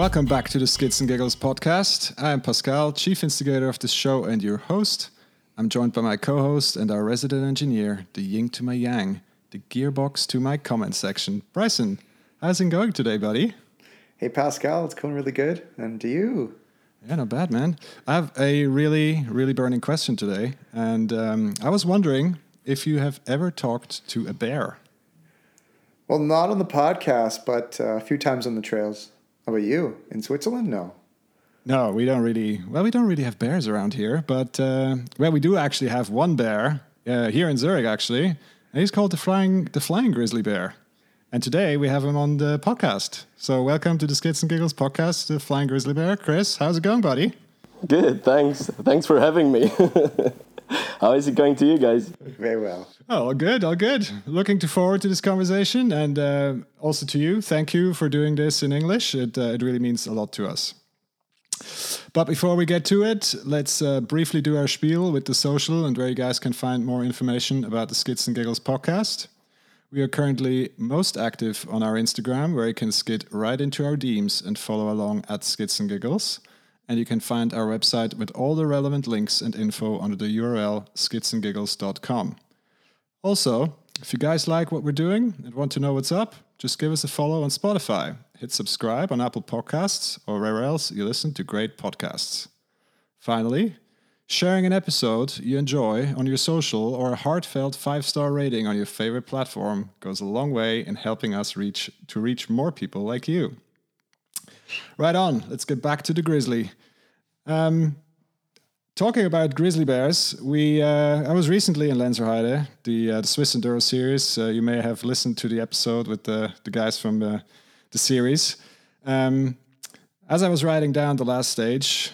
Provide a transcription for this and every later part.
Welcome back to the Skids and Giggles podcast. I am Pascal, chief instigator of this show and your host. I'm joined by my co host and our resident engineer, the yin to my yang, the gearbox to my comment section. Bryson, how's it going today, buddy? Hey, Pascal, it's going really good. And to you? Yeah, not bad, man. I have a really, really burning question today. And um, I was wondering if you have ever talked to a bear. Well, not on the podcast, but uh, a few times on the trails. How about you? In Switzerland? No. No, we don't really. Well, we don't really have bears around here, but uh, well, we do actually have one bear uh, here in Zurich, actually. And he's called the flying the flying grizzly bear. And today we have him on the podcast. So welcome to the Skids and Giggles podcast, the Flying Grizzly Bear. Chris, how's it going, buddy? Good, thanks. Thanks for having me. How is it going to you guys? Very well. Oh, all good, all good. Looking to forward to this conversation, and uh, also to you. Thank you for doing this in English. It uh, it really means a lot to us. But before we get to it, let's uh, briefly do our spiel with the social and where you guys can find more information about the Skids and Giggles podcast. We are currently most active on our Instagram, where you can skid right into our DMs and follow along at Skids and Giggles. And you can find our website with all the relevant links and info under the URL skidsandgiggles.com. Also, if you guys like what we're doing and want to know what's up, just give us a follow on Spotify. Hit subscribe on Apple Podcasts or wherever else you listen to great podcasts. Finally, Sharing an episode you enjoy on your social or a heartfelt five-star rating on your favorite platform goes a long way in helping us reach to reach more people like you. Right on, let's get back to the grizzly. Um, talking about grizzly bears, we uh, I was recently in Lenzerheide, the, uh, the Swiss Enduro series. Uh, you may have listened to the episode with the, the guys from the, the series. Um, as I was riding down the last stage,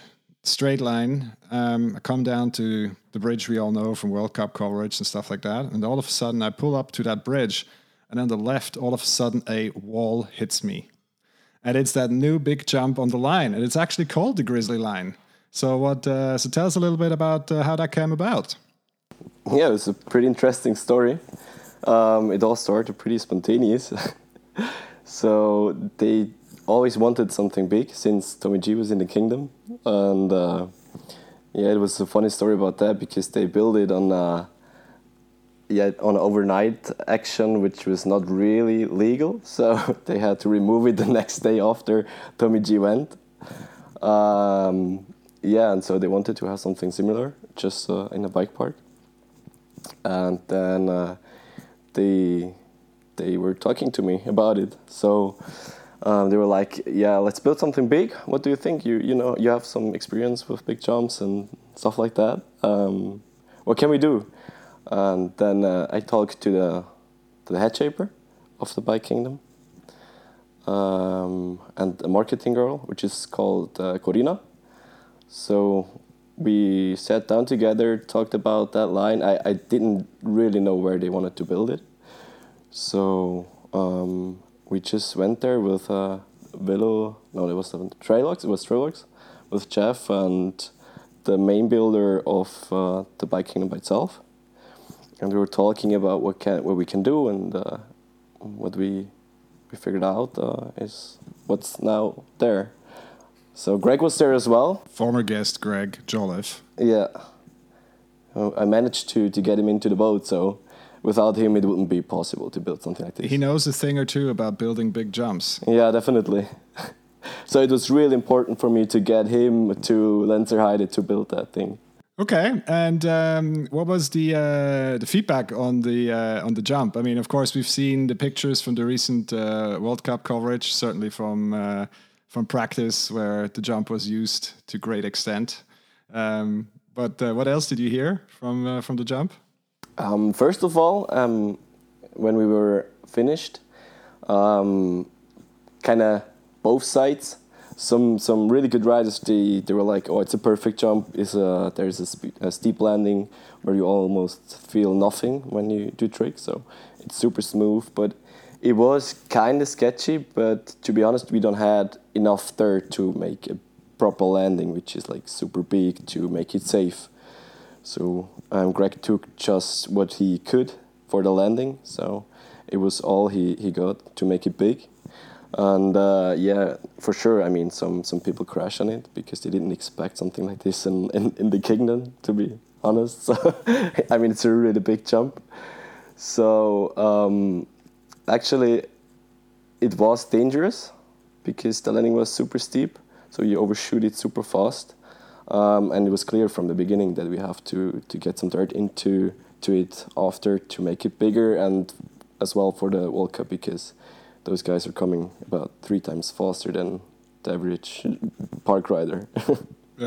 straight line. Um, I come down to the bridge we all know from World Cup coverage and stuff like that. And all of a sudden, I pull up to that bridge, and on the left, all of a sudden, a wall hits me. And it's that new big jump on the line, and it's actually called the Grizzly Line. So, what? Uh, so, tell us a little bit about uh, how that came about. Yeah, it's a pretty interesting story. Um, it all started pretty spontaneous. so they always wanted something big since Tommy G was in the kingdom, and uh, yeah, it was a funny story about that because they built it on yeah on overnight action, which was not really legal, so they had to remove it the next day after Tommy G went. Um, yeah, and so they wanted to have something similar, just uh, in a bike park, and then uh, they they were talking to me about it, so um, they were like, "Yeah, let's build something big. What do you think? You you know you have some experience with big jumps and stuff like that. Um, what can we do?" And then uh, I talked to the to the head shaper of the Bike Kingdom um, and a marketing girl, which is called uh, Corina. So we sat down together, talked about that line. I, I didn't really know where they wanted to build it. So um, we just went there with uh. No, it was Trailux. It was Trailux with Jeff and the main builder of uh, the Bike Kingdom by itself, and we were talking about what can what we can do and uh, what we we figured out uh, is what's now there. So Greg was there as well. Former guest Greg Jolliffe. Yeah. I managed to, to get him into the boat, so without him, it wouldn't be possible to build something like this. He knows a thing or two about building big jumps. Yeah, definitely. so it was really important for me to get him to Lenzerheide to build that thing. Okay, and um, what was the uh, the feedback on the uh, on the jump? I mean, of course, we've seen the pictures from the recent uh, World Cup coverage, certainly from uh, from practice where the jump was used to great extent. Um, but uh, what else did you hear from uh, from the jump? Um, first of all, um, when we were finished, um, kind of both sides. Some some really good riders they, they were like, oh, it's a perfect jump. Is a there's a, sp- a, steep landing where you almost feel nothing when you do tricks. So it's super smooth, but it was kind of sketchy. But to be honest, we don't had enough dirt to make a proper landing, which is like super big to make it safe. So um, Greg took just what he could for the landing. So it was all he, he got to make it big. And uh, yeah, for sure. I mean, some some people crash on it because they didn't expect something like this in in, in the kingdom. To be honest, so I mean, it's a really big jump. So um, actually, it was dangerous because the landing was super steep. So you overshoot it super fast, um, and it was clear from the beginning that we have to to get some dirt into to it after to make it bigger and as well for the World Cup because those guys are coming about three times faster than the average park rider. yeah,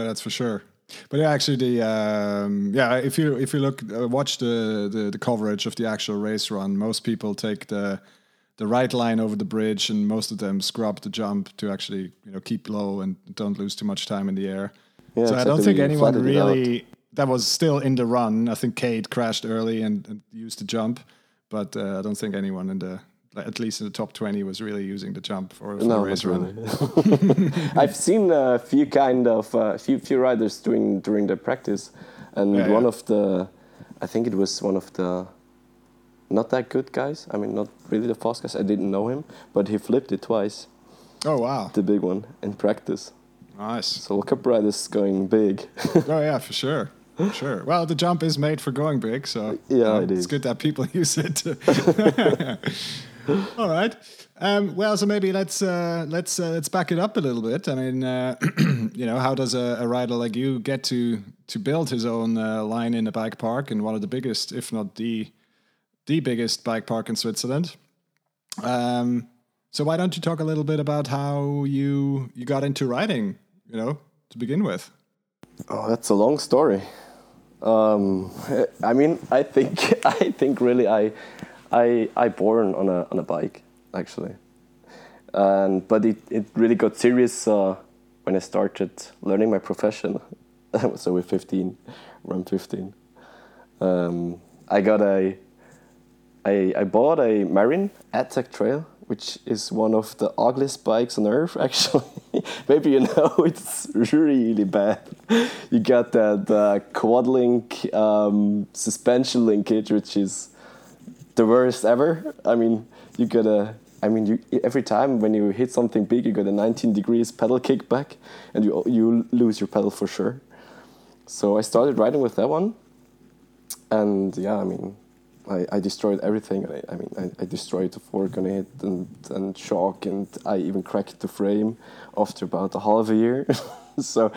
that's for sure. But actually, the um, yeah, if you if you look uh, watch the, the, the coverage of the actual race run, most people take the the right line over the bridge, and most of them scrub the jump to actually you know keep low and don't lose too much time in the air. Yeah, so exactly. I don't think anyone really that was still in the run. I think Kate crashed early and, and used the jump, but uh, I don't think anyone in the at least in the top 20 was really using the jump for, for no, the race run. Really. I've seen a few kind of uh, few few riders doing during their practice, and yeah, one yeah. of the, I think it was one of the, not that good guys. I mean, not really the fast guys. I didn't know him, but he flipped it twice. Oh wow! The big one in practice. Nice. So Cup riders going big. oh yeah, for sure. Sure. Well, the jump is made for going big, so yeah, know, it it's good that people use it. All right. Um, well, so maybe let's uh, let's uh, let's back it up a little bit. I mean, uh, you know, how does a, a, rider like you get to to build his own uh, line in a bike park in one of the biggest, if not the the biggest bike park in Switzerland? Um, so why don't you talk a little bit about how you you got into riding? You know, to begin with. Oh, that's a long story. Um, I mean, I think I think really I I I born on a on a bike actually, and but it it really got serious uh, when I started learning my profession. so with 15, around 15, um, I got a I I bought a Marin Attack Trail, which is one of the ugliest bikes on earth. Actually, maybe you know it's really bad. You got that uh, quad link um, suspension linkage, which is the worst ever. I mean, you got a. I mean, you every time when you hit something big, you got a 19 degrees pedal kickback, and you you lose your pedal for sure. So I started riding with that one, and yeah, I mean, I, I destroyed everything. I, I mean, I, I, destroyed the fork on it and and shock, and I even cracked the frame after about a half a year. so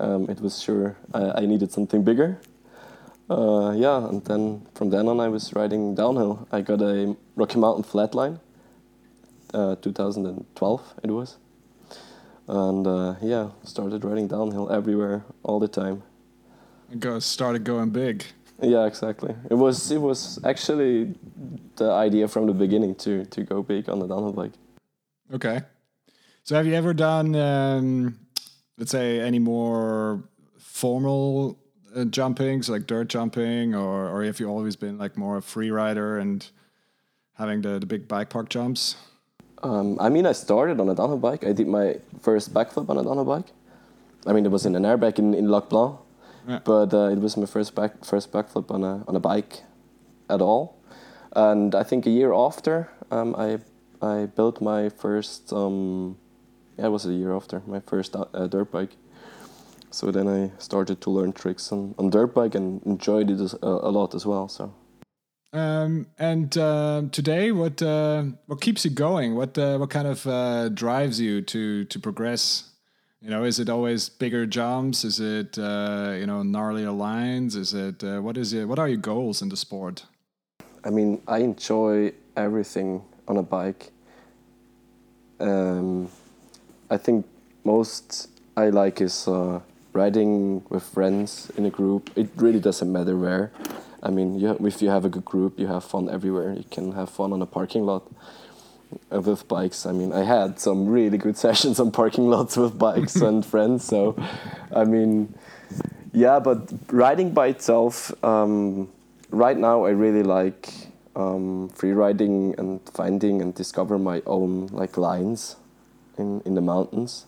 um, it was sure I, I needed something bigger uh, yeah, and then from then on, I was riding downhill. I got a Rocky Mountain Flatline, uh, 2012 it was, and uh, yeah, started riding downhill everywhere all the time. Go started going big. Yeah, exactly. It was it was actually the idea from the beginning to to go big on the downhill bike. Okay, so have you ever done, um, let's say, any more formal uh, jumping, so like dirt jumping, or or have you always been like more a free rider and having the, the big bike park jumps? Um, I mean, I started on a downhill bike. I did my first backflip on a downhill bike. I mean, it was in an airbag in, in Lac Blanc, yeah. but uh, it was my first back first backflip on a on a bike at all. And I think a year after, um, I I built my first. Um, yeah, it was a year after my first uh, dirt bike. So then I started to learn tricks on, on dirt bike and enjoyed it a, a lot as well. So. Um, and uh, today, what uh, what keeps you going? What uh, what kind of uh, drives you to to progress? You know, is it always bigger jumps? Is it uh, you know gnarlier lines? Is it uh, what is it? What are your goals in the sport? I mean, I enjoy everything on a bike. Um, I think most I like is riding with friends in a group, it really doesn't matter where. I mean, you, if you have a good group, you have fun everywhere. You can have fun on a parking lot uh, with bikes. I mean, I had some really good sessions on parking lots with bikes and friends. So, I mean, yeah, but riding by itself, um, right now, I really like um, free riding and finding and discover my own like lines in, in the mountains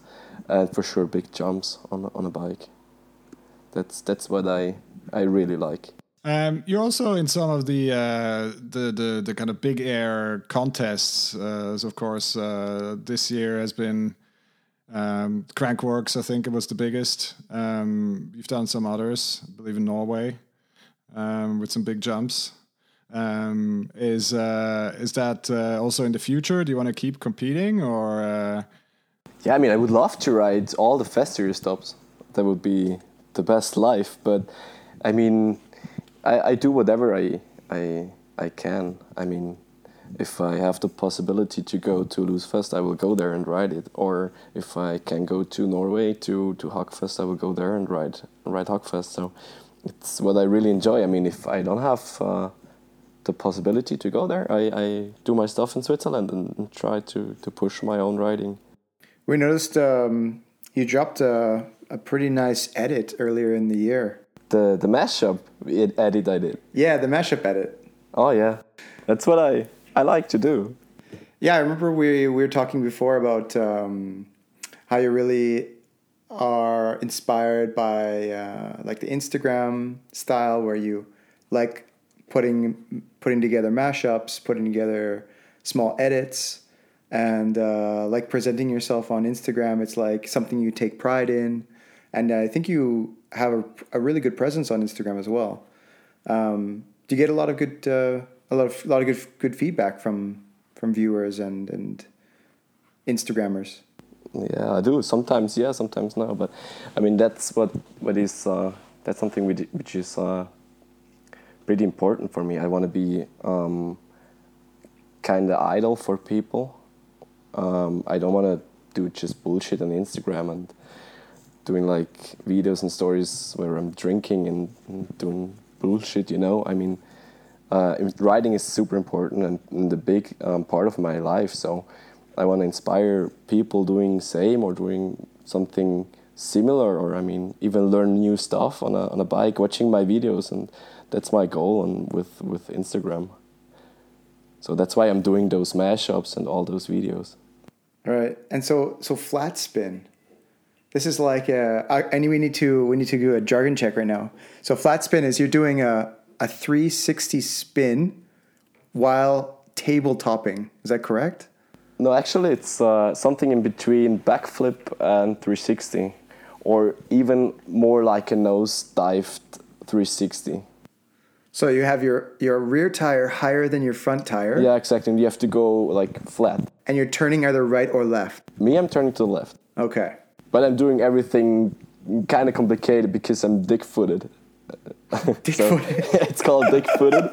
and for sure big jumps on on a bike. That's that's what I I really like. Um, you're also in some of the uh, the, the the kind of big air contests. Uh, so of course, uh, this year has been um, Crankworx. I think it was the biggest. Um, you've done some others, I believe in Norway, um, with some big jumps. Um, is uh, is that uh, also in the future? Do you want to keep competing or? Yeah, I mean, I would love to ride all the fast stops. That would be the best life. But I mean, I, I do whatever I I I can. I mean, if I have the possibility to go to Loosefest, I will go there and ride it. Or if I can go to Norway to to Huckfest, I will go there and ride ride Huckfest. So it's what I really enjoy. I mean, if I don't have uh, the possibility to go there, I, I do my stuff in Switzerland and, and try to to push my own riding. We noticed um, you dropped a, a pretty nice edit earlier in the year. The the mashup ed- edit I did. Yeah, the mashup edit. Oh yeah, that's what I I like to do. Yeah, I remember we, we were talking before about um, how you really are inspired by uh, like the Instagram style where you like putting putting together mashups, putting together small edits, and uh, like presenting yourself on Instagram. It's like something you take pride in, and I think you have a, a really good presence on Instagram as well. Um, do you get a lot of good uh, a lot of a lot of good good feedback from from viewers and and Instagrammers? Yeah, I do. Sometimes yeah, sometimes no. But I mean, that's what what is uh, that's something which is uh, pretty important for me. I want to be um, kind of idol for people. Um, I don't want to do just bullshit on Instagram and doing like videos and stories where I'm drinking and, doing bullshit. You know, I mean, uh, writing is super important and, and a big um, part of my life. So I want to inspire people doing same or doing something similar, or I mean, even learn new stuff on a on a bike, watching my videos, and that's my goal. And with with Instagram. So that's why I'm doing those mashups and all those videos. All right, and so so flat spin. This is like a, I, I we need to we need to do a jargon check right now. So flat spin is you're doing a a 360 spin while table topping. Is that correct? No, actually, it's uh, something in between backflip and 360, or even more like a nose dived 360. So you have your your rear tire higher than your front tire, Yeah, exactly. And you have to go like flat. and you're turning either right or left. Me, I'm turning to the left, Okay. but I'm doing everything kind of complicated because I'm dick-footed. Dick-footed. it's called dick-footed.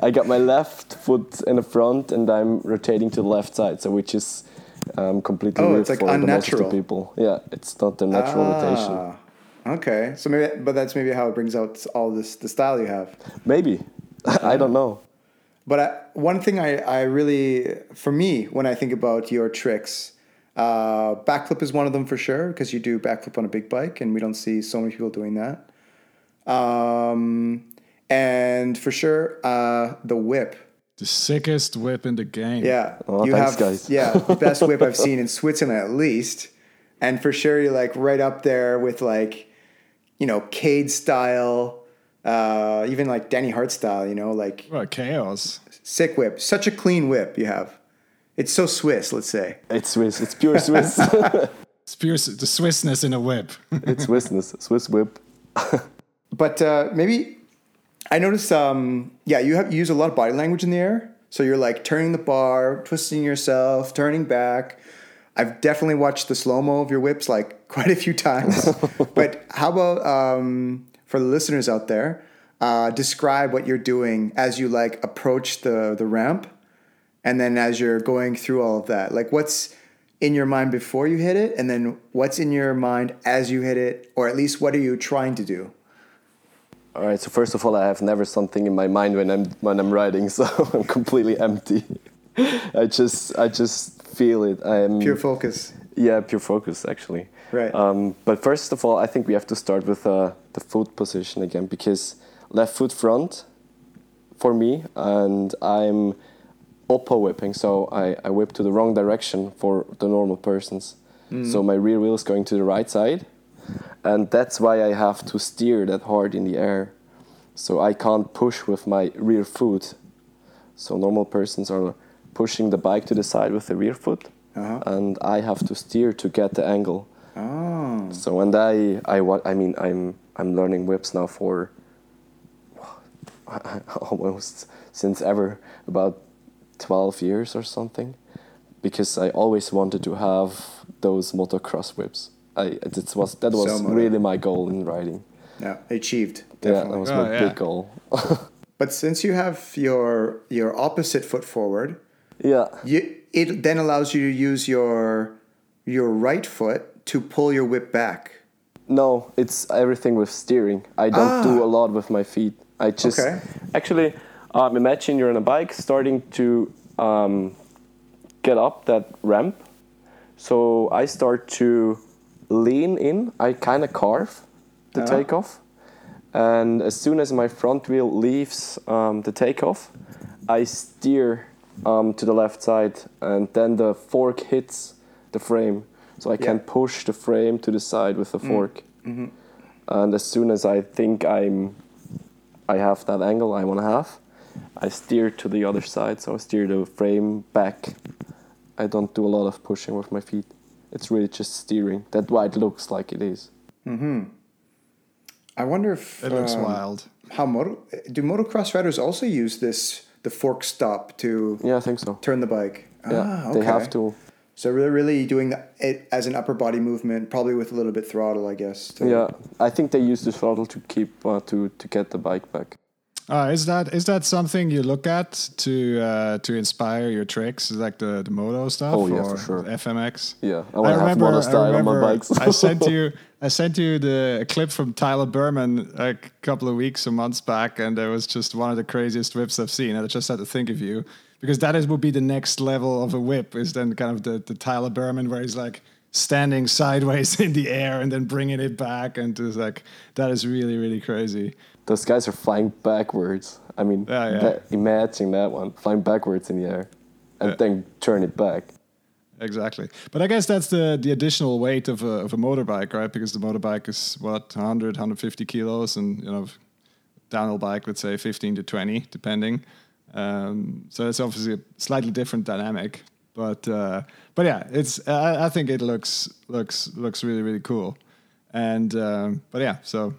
I got my left foot in the front, and I'm rotating to the left side, so which is um, completely Oh, weird like for the most of the people. Yeah, it's not the natural rotation. Okay. So maybe, but that's maybe how it brings out all this the style you have. Maybe. I don't know. But I, one thing I, I really, for me, when I think about your tricks, uh, backflip is one of them for sure because you do backflip on a big bike, and we don't see so many people doing that. Um, and for sure, uh, the whip. the sickest whip in the game. Yeah, Oh, you thanks, have guys. yeah the best whip I've seen in Switzerland at least, and for sure you're like right up there with like, you know, Kade style, uh, even like Danny Hart style. You know, like What chaos. sick whip, such a clean whip you have. It's so Swiss, let's say. It's Swiss. It's pure Swiss. It's pure the Swissness in a whip. it's Swissness. Swiss whip. But uh, maybe I noticed. Um, yeah, you have you use a lot of body language in the air. So you're like turning the bar, twisting yourself, turning back. I've definitely watched the slow mo of your whips like quite a few times. but how about um, for the listeners out there? Uh, describe what you're doing as you like approach the the ramp, and then as you're going through all of that. Like what's in your mind before you hit it, and then what's in your mind as you hit it, or at least what are you trying to do? All right. So first of all, I have never something in my mind when I'm when I'm riding, so I'm completely empty. I just I just feel it. I'm Pure focus. Yeah, pure focus actually. Right. Um, but first of all, I think we have to start with uh, the foot position again because left foot front for me, and I'm oppo whipping, so I, I whip to the wrong direction for the normal persons. So my rear wheel is going to the right side, and that's why I have to steer that hard in the air. So I can't push with my rear foot. So normal persons are pushing the bike to the side with the rear foot, Uh-huh. and I have to steer to get the angle. Oh. So and I I wa- I mean I'm I'm learning whips now for almost since ever about 12 years or something because I always wanted to have those motocross whips. I it was that was So really my goal in riding. Yeah, achieved. Yeah, that was Oh, my yeah. big goal. But since you have your your opposite foot forward, yeah. you, it then allows you to use your your right foot to pull your whip back. No, it's everything with steering. I don't do a lot with my feet. I just Ah. Okay. actually um, imagine you're on a bike starting to um, get up that ramp. So I start to lean in. I kind of carve the Ah. takeoff, and as soon as my front wheel leaves um, the takeoff, I steer um, to the left side, and then the fork hits the frame. So I can push the frame to the side with the fork. And as soon as I think I'm, I have that angle I want to have, I steer to the other side. So I steer the frame back. I don't do a lot of pushing with my feet. It's really just steering. That's why it looks like it is. Hmm. I wonder if It looks um, wild. How moto do motocross riders also use this the fork stop to Yeah, I think so. turn the bike? Yeah, ah, they have to. So they're really doing it as an upper body movement, probably with a little bit throttle, I guess. Yeah, I think they use the throttle to keep uh, to to get the bike back. Uh, is that is that something you look at to uh, to inspire your tricks, like the, the moto stuff? Oh, yeah, for or sure. FMX. Yeah, I want to have mono style on my bikes. I sent you I sent you the a clip from Tyler Bereman a couple of weeks or months back, and it was just one of the craziest whips I've seen. And I just had to think of you because that is would be the next level of a whip. Is then kind of the the Tyler Bereman where he's like standing sideways in the air and then bringing it back, and just like that is really really crazy. Those guys are flying backwards. I mean, Yeah, yeah. that- imagine that one flying backwards in the air and Yeah. then turn it back. Exactly. But I guess that's the the additional weight of a, of a motorbike, right? Because the motorbike is what 100, 150 kilos, and you know, downhill bike, let's say 15 to 20, depending. Um, so it's obviously a slightly different dynamic, but uh, but yeah, it's I, I think it looks looks looks really really cool, and um, but yeah, so.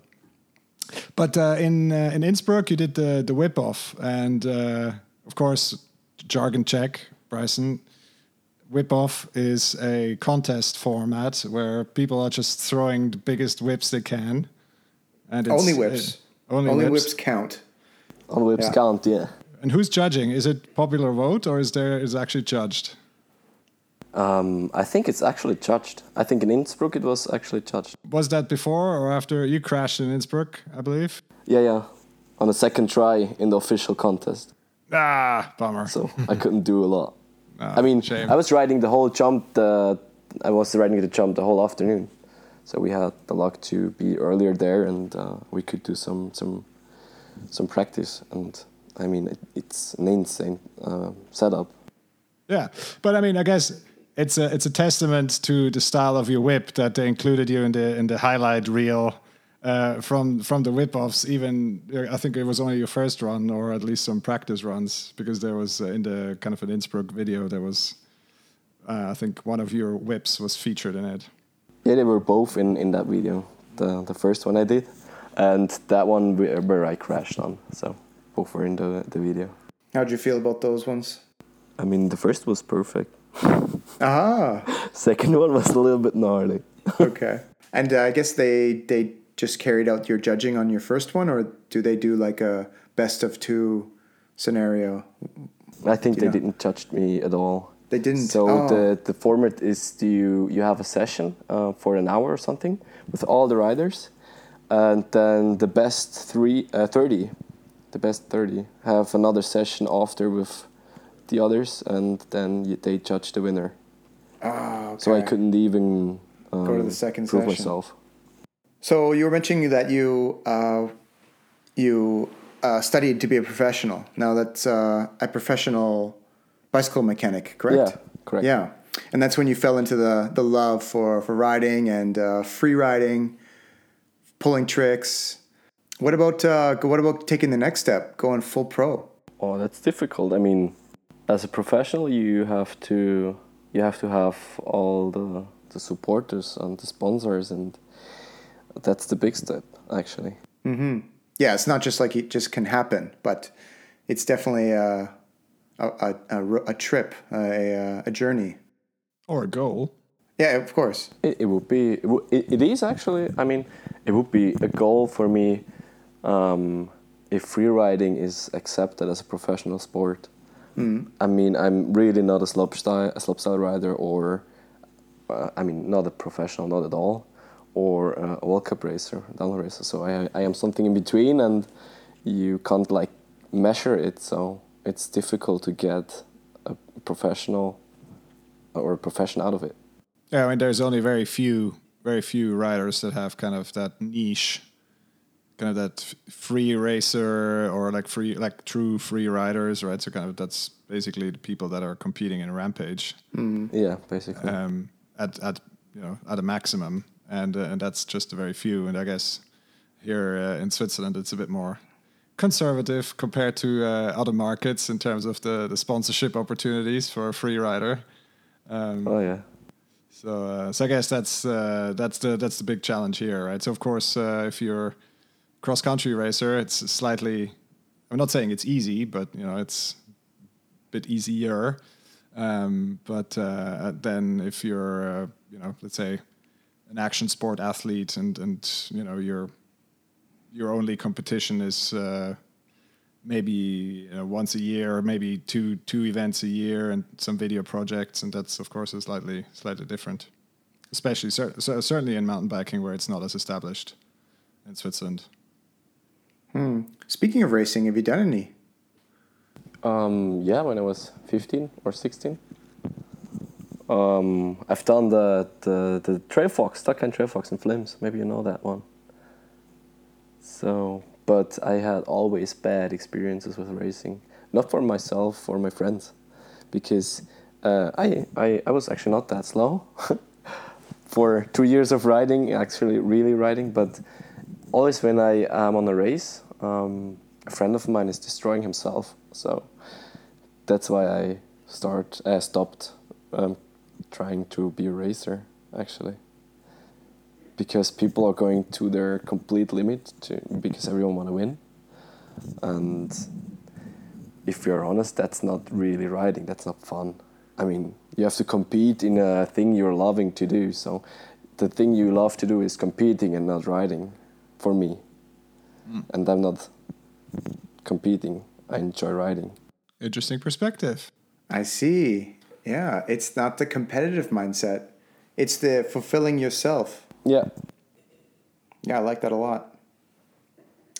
But uh, in uh, in Innsbruck, you did the the whip off, and uh, of course, jargon check, Bryson. Whip off is a contest format where people are just throwing the biggest whips they can, and it's, Only whips. it- only, Only whips. whips count. On whips Yeah. count, yeah. And who's judging? Is it popular vote or is there is actually judged? Um, I think it's actually judged. I think in Innsbruck it was actually judged. Was that before or after you crashed in Innsbruck? I believe. Yeah, yeah. On the second try in the official contest. Ah, bummer. So I couldn't do a lot. Ah, I mean, shame. I was riding the whole jump. The I was riding the jump the whole afternoon, so we had the luck to be earlier there, and uh, we could do some some some practice. And I mean, it, it's an insane uh, setup. Yeah, but I mean, I guess it's a it's a testament to the style of your whip that they included you in the in the highlight reel uh, from from the whip offs. Even uh, I think it was only your first run, or at least some practice runs, because there was uh, in the kind of an Innsbruck video there was. Uh, I think one of your whips was featured in it. Yeah, they were both in, in that video. The the first one I did, and that one where, where I crashed on. So both were in the the video. How'd you feel about those ones? I mean, the first was perfect. Ah, Second one was a little bit gnarly. okay. And uh, I guess they they just carried out your judging on your first one, or do they do like a best of two scenario? I think they Yeah. didn't judge me at all. They didn't. So oh. the the format is do you you have a session uh, for an hour or something with all the riders, and then the best three uh, 30, the best thirty have another session after with the others, and then they judge the winner. Ah, okay. So I couldn't even um, to the second prove session. myself. So you were mentioning that you uh, you uh, studied to be a professional. Now that's uh, a professional bicycle mechanic, correct? Yeah, correct. Yeah, and that's when you fell into the the love for for riding and uh, free riding, pulling tricks. What about uh, what about taking the next step, going full pro? Oh, that's difficult. I mean, as a professional, you have to you have to have all the the supporters and the sponsors, and that's the big step, actually. Mm-hmm. Yeah, it's not just like it just can happen, but it's definitely a a, a, a trip, a, a journey, or a goal. Yeah, of course. It, it would be. It, it is actually. I mean, it would be a goal for me um, if free riding is accepted as a professional sport. Mm. I mean, I'm really not a slopestyle a slopestyle rider, or uh, I mean, not a professional, not at all, or uh, a World Cup racer, downhill racer. So I I am something in between, and you can't like measure it. So it's difficult to get a professional or a profession out of it. Yeah, I mean, there's only very few, very few riders that have kind of that niche, kind of that free racer or like free, like true free riders, right? So kind of that's basically the people that are competing in Rampage. Mm. Yeah, basically. Um, at at you know at a maximum, and uh, and that's just a very few. And I guess here uh, in Switzerland, it's a bit more conservative compared to uh, other markets in terms of the the sponsorship opportunities for a free rider. Um, oh yeah. So, uh, so I guess that's uh, that's the that's the big challenge here, right? So of course, uh, if you're cross country racer, it's slightly. I'm not saying it's easy, but you know it's a bit easier. Um, but uh, then if you're, uh, you know, let's say an action sport athlete, and and you know your your only competition is uh, maybe you know, once a year, or maybe two two events a year, and some video projects, and that's of course slightly slightly different, especially cer- certainly in mountain biking where it's not as established in Switzerland. Hmm. Speaking of racing, have you done any? Um, yeah, when I was 15 or 16. Um, I've done the, the, the Trail Fox, Tuckline Trail Fox in Flims. Maybe you know that one. So, but I had always bad experiences with racing. Not for myself, or my friends. Because uh, I, I, I was actually not that slow. for two years of riding, actually really riding, but always when I am on a race, um, a friend of mine is destroying himself. So that's why I start stopped um, trying to be a racer actually. Because people are going to their complete limit to, because everyone want to win. And if you're honest that's not really riding that's not fun. I mean you have to compete in a thing you're loving to do so the thing you love to do is competing and not riding for me mm. and i'm not competing i enjoy riding interesting perspective I see. Yeah, it's not the competitive mindset. It's the fulfilling yourself. Yeah. Yeah, I like that a lot.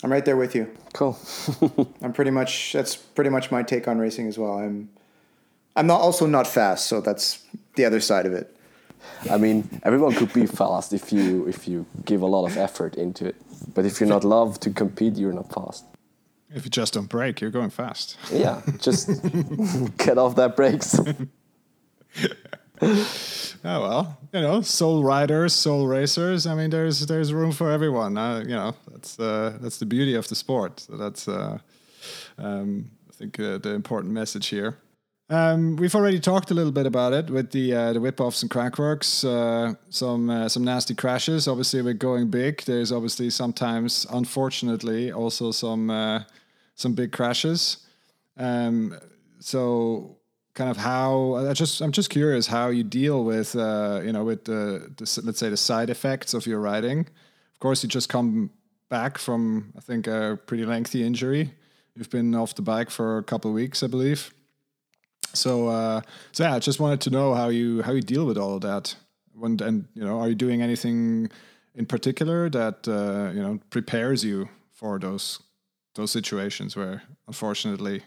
I'm right there with you. Cool. I'm pretty much that's pretty much my take on racing as well. I'm I'm not also not fast, so that's the other side of it. I mean, everyone could be fast if you if you give a lot of effort into it. But if you're not loved to compete, you're not fast. If you just don't brake, you're going fast. Yeah, just get off that brakes. oh well, you know, soul riders, soul racers. I mean, there's there's room for everyone. Uh, you know, that's uh, that's the beauty of the sport. So that's uh, um, I think uh, the important message here. Um, we've already talked a little bit about it with the uh, the whip offs and Crankworx. Uh, some uh, some nasty crashes. Obviously, we're going big. There's obviously sometimes, unfortunately, also some uh, some big crashes. Um, so, kind of how I just I'm just curious how you deal with uh, you know with the, the let's say the side effects of your riding. Of course, you just come back from I think a pretty lengthy injury. You've been off the bike for a couple of weeks, I believe. So, uh, so yeah, I just wanted to know how you how you deal with all of that. When and you know, are you doing anything in particular that uh, you know prepares you for those those situations where unfortunately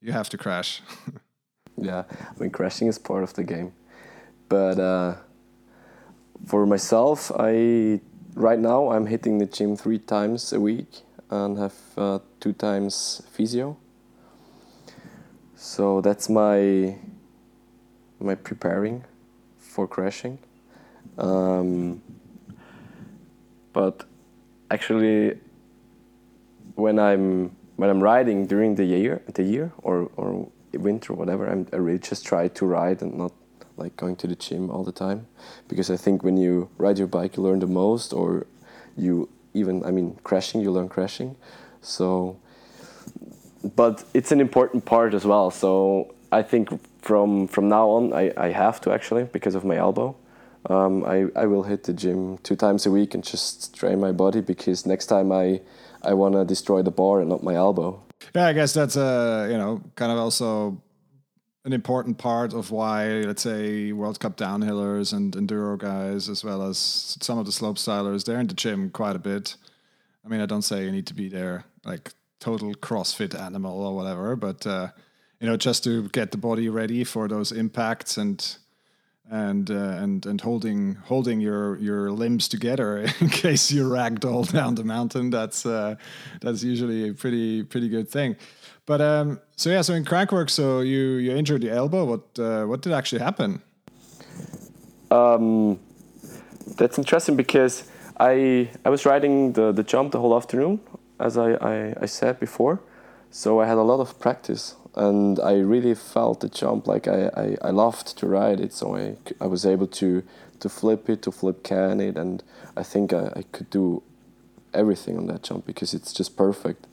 you have to crash? yeah, I mean, crashing is part of the game, but uh, for myself, I right now I'm hitting the gym three times a week and have uh, two times physio so that's my my preparing for crashing. Um, but actually, when I'm when I'm riding during the year, the year or or winter or whatever, I'm, I really just try to ride and not like going to the gym all the time, because I think when you ride your bike, you learn the most, or you even I mean crashing, you learn crashing, so. But it's an important part as well. So I think from from now on, I, I have to actually because of my elbow. Um, I, I will hit the gym two times a week and just train my body because next time I I want to destroy the bar and not my elbow. Yeah, I guess that's a you know kind of also an important part of why let's say World Cup downhillers and enduro guys as well as some of the slope stylers they're in the gym quite a bit. I mean, I don't say you need to be there like total CrossFit animal or whatever, but uh, you know just to get the body ready for those impacts and and uh, and and holding holding your your limbs together in case you ragdoll down the mountain. That's uh, that's usually a pretty pretty good thing. But um, so yeah, so in Crankworx, so you you injured the elbow. What uh, what did actually happen? Um, that's interesting because I I was riding the, the jump the whole afternoon, as I, I, I said before. So I had a lot of practice and I really felt the jump like I, I, I loved to ride it. So I, I was able to, to flip it, to flip can it, and I think I, I could do everything on that jump because it's just perfect.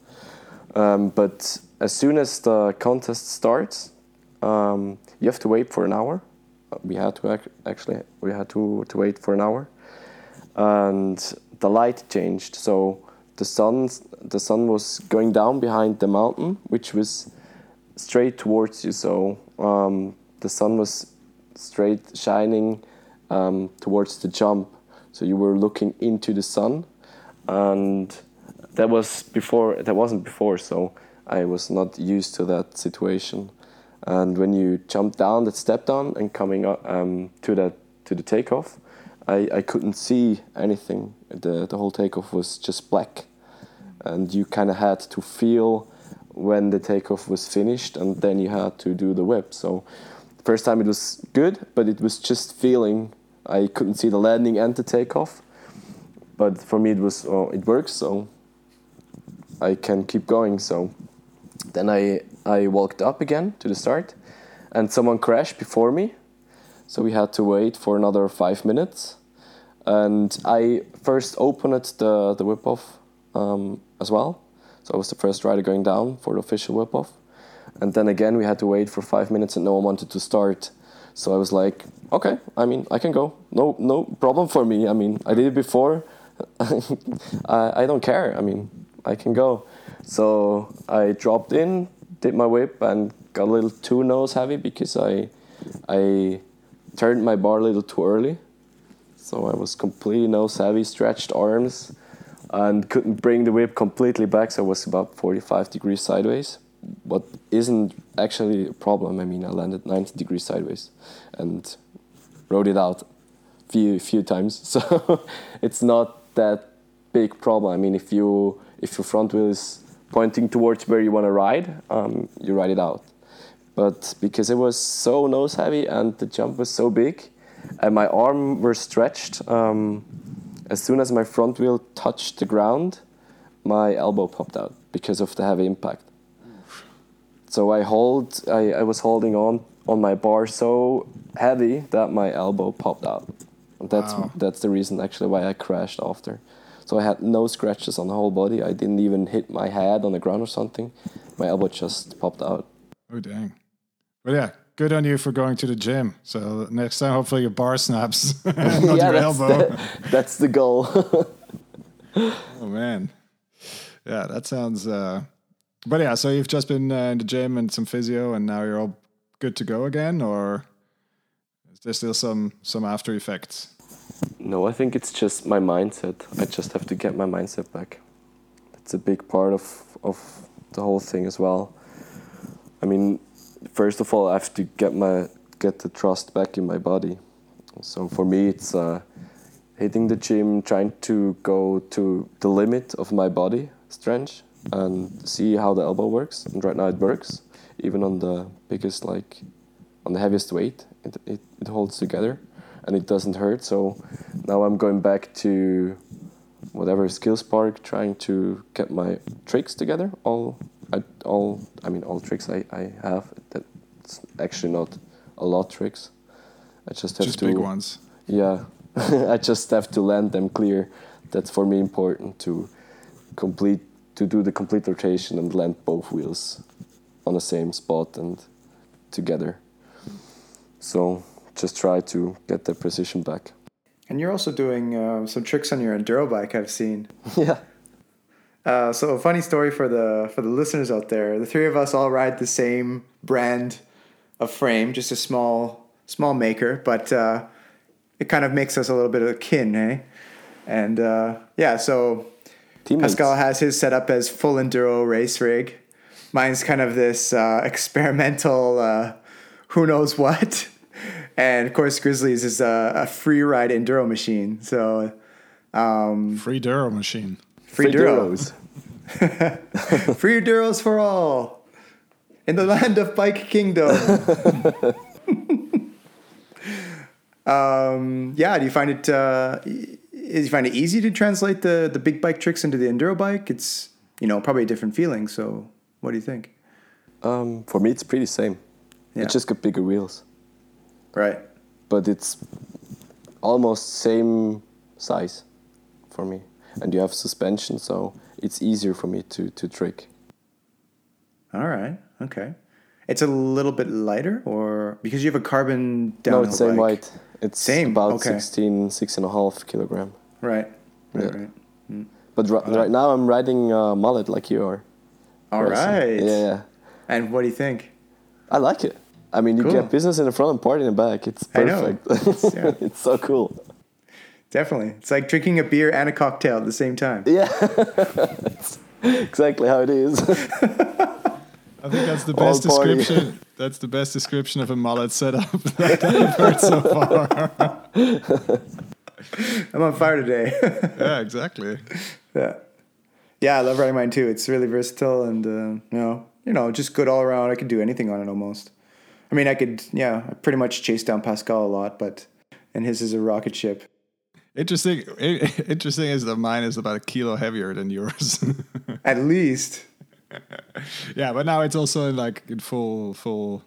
Um, but as soon as the contest starts, um, you have to wait for an hour. We had to ac- actually we had to, to wait for an hour, and the light changed. So the sun the sun was going down behind the mountain, which was straight towards you. So um, the sun was straight shining um, towards the jump. So you were looking into the sun, and that was before. That wasn't before. So I was not used to that situation. And when you jump down that step down and coming up um, to that to the takeoff, I, I couldn't see anything. The the whole takeoff was just black, and you kind of had to feel when the takeoff was finished, and then you had to do the whip. So first time it was good, but it was just feeling. I couldn't see the landing and the takeoff, but for me it was oh, it works, so I can keep going. So then I I walked up again to the start, and someone crashed before me, so we had to wait for another five minutes, and I first opened the the whip off um, as well so I was the first rider going down for the official whip off. And then again, we had to wait for five minutes and no one wanted to start. So I was like, okay, I mean, I can go. No, no problem for me. I mean, I did it before. I, I don't care. I mean, I can go. So I dropped in, did my whip, and got a little too nose heavy because I, I turned my bar a little too early. So I was completely nose heavy, stretched arms, and couldn't bring the whip completely back, so I was about 45 degrees sideways. What isn't actually a problem. I mean, I landed 90 degrees sideways and rode it out few few times. So it's not that big problem. I mean, if you if your front wheel is pointing towards where you want to ride, um, you ride it out. But because it was so nose heavy and the jump was so big, and my arm were stretched. Um, as soon as my front wheel touched the ground, my elbow popped out because of the heavy impact. So I hold, I, I was holding on on my bar so heavy that my elbow popped out. And that's Wow. that's the reason actually why I crashed after. So I had no scratches on the whole body. I didn't even hit my head on the ground or something. My elbow just popped out. Oh dang! But yeah, good on you for going to the gym. So next time, hopefully your bar snaps, yeah, your that's elbow. the, that's the goal. Oh man, yeah, that sounds. Uh, but yeah, so you've just been uh, in the gym and some physio, and now you're all good to go again, or is there still some some after effects? No, I think it's just my mindset. I just have to get my mindset back. That's a big part of of the whole thing as well. I mean, first of all, I have to get my get the trust back in my body. So for me, it's uh, hitting the gym, trying to go to the limit of my body strength and see how the elbow works. And right now it works, even on the biggest like on the heaviest weight, it, it, it holds together and it doesn't hurt. So now I'm going back to whatever skill spark, trying to get my tricks together. All, I, all, I mean, all tricks I, I have. That's actually not a lot tricks. I just have Just to big ones. yeah, I just have to land them clear. That's for me important to complete to do the complete rotation and land both wheels on the same spot and together. So just try to get the precision back. And you're also doing uh, some tricks on your enduro bike. I've seen. yeah. Uh, so a funny story for the for the listeners out there. The three of us all ride the same brand of frame, just a small small maker, but uh, it kind of makes us a little bit of kin, eh? And uh, yeah, so Teammates. Pascal has his set up as full enduro race rig. Mine's kind of this uh, experimental, uh, who knows what. And of course, Grizzlies is a, a free ride enduro machine. So um, Free Duro machine. Free, Duro. Duros. Free Duros for all in the land of Bike Kingdom. um, yeah, do you find it? Uh, do you find it easy to translate the the big bike tricks into the enduro bike? It's you know probably a different feeling. So, what do you think? Um, for me, it's pretty same. Yeah. It just got bigger wheels, Right. but it's almost same size for me. And you have suspension, so it's easier for me to to trick. All right. Okay. It's a little bit lighter, or because you have a carbon downhill no, it's same bike. weight. It's Same, about okay. 16, six and a half kilogram. Right. Right. Yeah. Right. But ri- right now I'm riding uh, mullet like you are. All racing. right. Yeah, yeah. And what do you think? I like it. I mean, you Cool. get business in the front and party in the back. It's perfect. I know. It's- yeah. it's so cool. Definitely. It's like drinking a beer and a cocktail at the same time. Yeah, It's exactly how it is. I think that's the best description. That's the best description of a mullet setup that I've heard so far. I'm on fire today. yeah, exactly. yeah. Yeah, I love riding mine too. It's really versatile and, uh, you know, you know, just good all around. I could do anything on it almost. I mean, I could, yeah, I pretty much chase down Pascal a lot, but, and his is a rocket ship. Interesting. Interesting is that mine is about a kilo heavier than yours. At least. yeah, but now it's also like in full, full,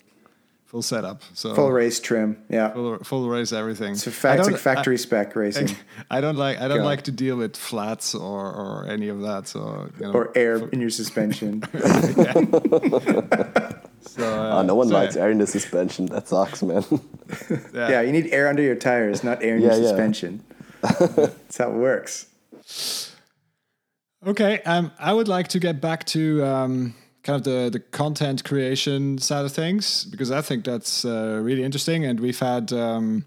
full setup. So Full race trim. Yeah. full, full race everything. It's, a fa- it's like factory spec racing. I, I don't like. I don't God. like to deal with flats or, or any of that. So you know, or air in your suspension. So, uh, Uh, no one so, likes air in the suspension. That sucks, man. Yeah. yeah, you need air under your tires, not air in Yeah, your yeah. suspension. That's how it works. Okay, um, I would like to get back to um, kind of the, the content creation side of things because I think that's uh, really interesting, and we've had, um,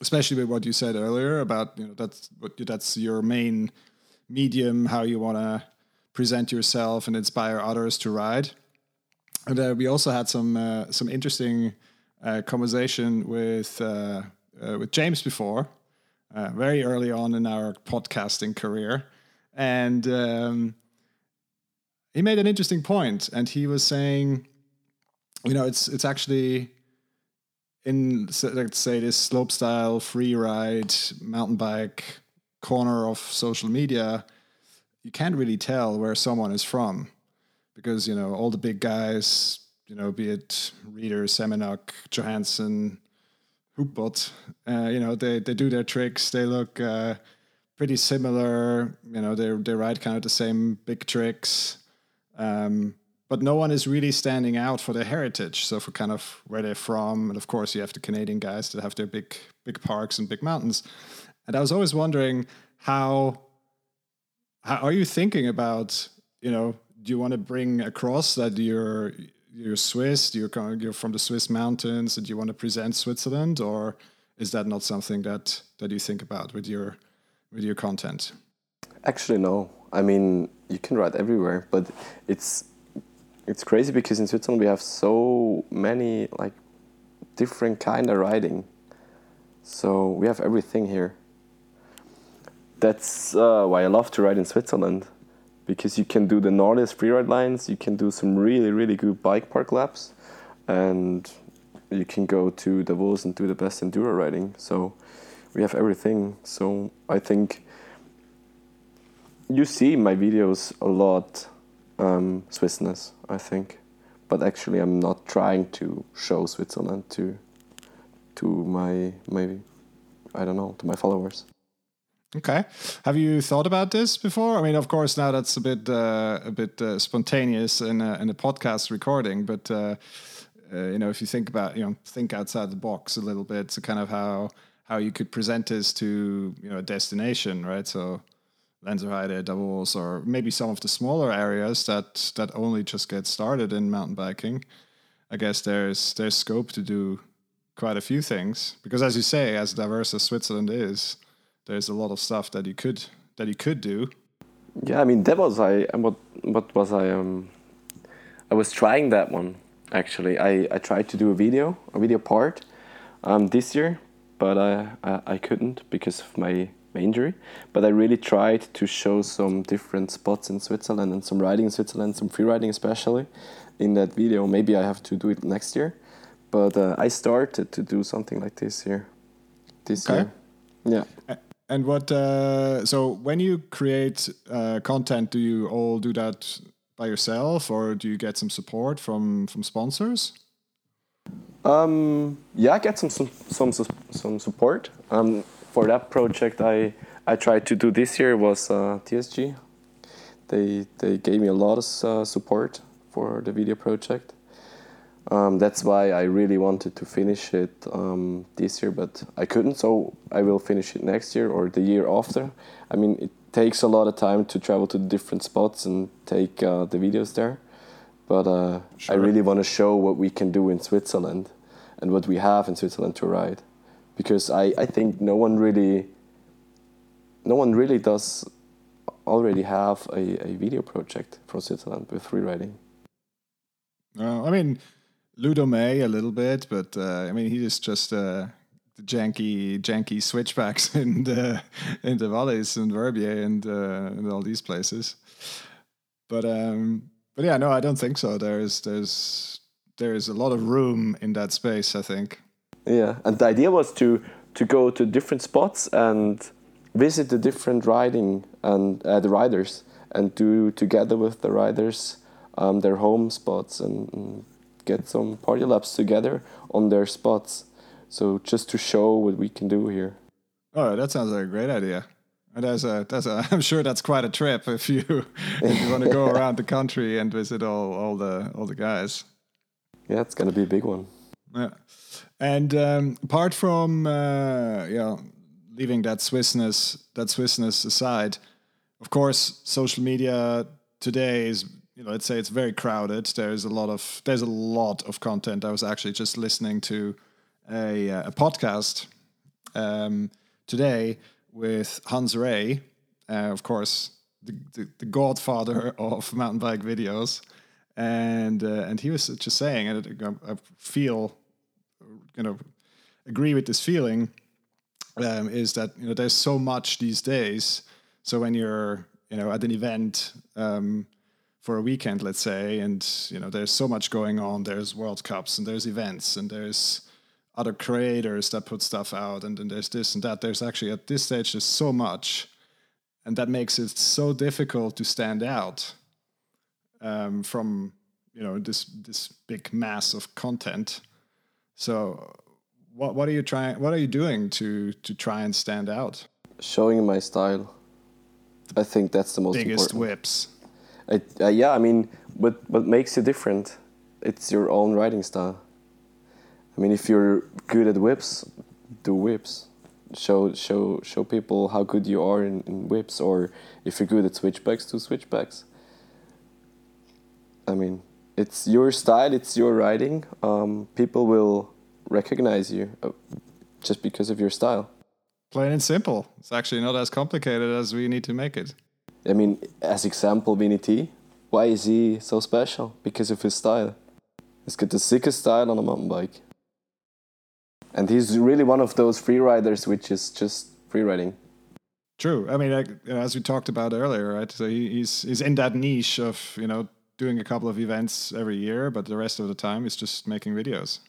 especially with what you said earlier about you know that's what that's your main medium, how you want to present yourself and inspire others to ride. And uh, we also had some uh, some interesting uh, conversation with uh, uh, with James before, uh, very early on in our podcasting career, and um, he made an interesting point, and he was saying, you know, it's it's actually in let's say this slope style free ride mountain bike corner of social media, you can't really tell where someone is from because you know all the big guys, you know, be it Rheeder, Semenuk, Johansson, Hoopbot, uh, you know, they they do their tricks. They look uh, pretty similar. You know, they they ride kind of the same big tricks, um, but no one is really standing out for their heritage. So for kind of where they're from, and of course you have the Canadian guys that have their big big parks and big mountains. And I was always wondering how how are you thinking about you know do you want to bring across that you're you're Swiss you're kind you're from the Swiss mountains and you want to present Switzerland or is that not something that that you think about with your with your content Actually, no. I mean, you can ride everywhere, but it's it's crazy because in Switzerland we have so many like different kind of riding. So we have everything here. That's uh, why I love to ride in Switzerland, because you can do the Nordis freeride lines, you can do some really really good bike park laps, and you can go to the Davos and do the best enduro riding. So we have everything. So I think you see my videos a lot um, Swissness, I think, but actually I'm not trying to show Switzerland to to my my I don't know to my followers. Okay. Have you thought about this before? I mean, of course, now that's a bit uh, a bit uh, spontaneous in a, in a podcast recording, but uh, uh, you know, if you think about you know think outside the box a little bit, so kind of how how you could present this to you know a destination, right? So Lenzerheide, Davos, or maybe some of the smaller areas that that only just get started in mountain biking. I guess there's there's scope to do quite a few things because, as you say, as diverse as Switzerland is there's a lot of stuff that you could that you could do. Yeah, I mean that was I what what was I um I was trying that one actually. I, I tried to do a video a video part um this year, but I, I I couldn't because of my my injury. But I really tried to show some different spots in Switzerland and some riding in Switzerland, some free riding especially in that video. Maybe I have to do it next year, but uh, I started to do something like this here, this okay. year. Yeah. And what? Uh, so when you create uh, content, do you all do that by yourself, or do you get some support from from sponsors? Um, yeah, I get some some some, some support. Um, for that project, I I tried to do this year was uh, TSG. They they gave me a lot of uh, support for the video project. Um, that's why I really wanted to finish it um, this year, but I couldn't. So I will finish it next year or the year after. I mean, it takes a lot of time to travel to different spots and take uh, the videos there. But uh, sure. I really want to show what we can do in Switzerland and what we have in Switzerland to ride, because I, I think no one really no one really does already have a, a video project from Switzerland with free riding. Uh, I mean, Ludo May a little bit, but uh, I mean he is just uh, the janky janky switchbacks in the in the valleys and Verbier and uh, and all these places. But um, but yeah, no, I don't think so. There's there's there's a lot of room in that space. I think. Yeah, and the idea was to to go to different spots and visit the different riding and uh, the riders and do together with the riders um, their home spots and, and get some party laps together on their spots. So just to show what we can do here. Oh, that sounds like a great idea. And that's a that's a I'm sure that's quite a trip if you if you want to go around the country and visit all all the all the guys. Yeah, it's gonna be a big one. Yeah, and um, apart from uh, yeah, leaving that Swissness that Swissness aside, of course, social media today is you know, let's say it's very crowded. There's a lot of there's a lot of content. I was actually just listening to a, uh, a podcast um, today with Hans Rey, uh, of course, the, the, the, godfather of mountain bike videos, and uh, and he was just saying, and I feel, you know, agree with this feeling, um, is that you know there's so much these days. So when you're you know at an event. Um, for a weekend, let's say, and you know, there's so much going on. There's World Cups and there's events and there's other creators that put stuff out, and then there's this and that. There's actually at this stage there's so much, and that makes it so difficult to stand out um, from you know this this big mass of content. So, what what are you trying? What are you doing to to try and stand out? Showing my style. I think that's the most biggest important. whips. Uh, yeah, I mean, what what makes you different? It's your own writing style. I mean, if you're good at whips, do whips. Show show show people how good you are in, in whips, or if you're good at switchbacks, do switchbacks. I mean, it's your style, it's your writing. Um, people will recognize you uh, just because of your style. Plain and simple. It's actually not as complicated as we need to make it. I mean, as example, Vinny T. Why is he so special? Because of his style. He's got the sickest style on a mountain bike. And he's really one of those free riders which is just free riding. True. I mean, like, as we talked about earlier, right? So he, he's he's in that niche of you know doing a couple of events every year, but the rest of the time he's just making videos.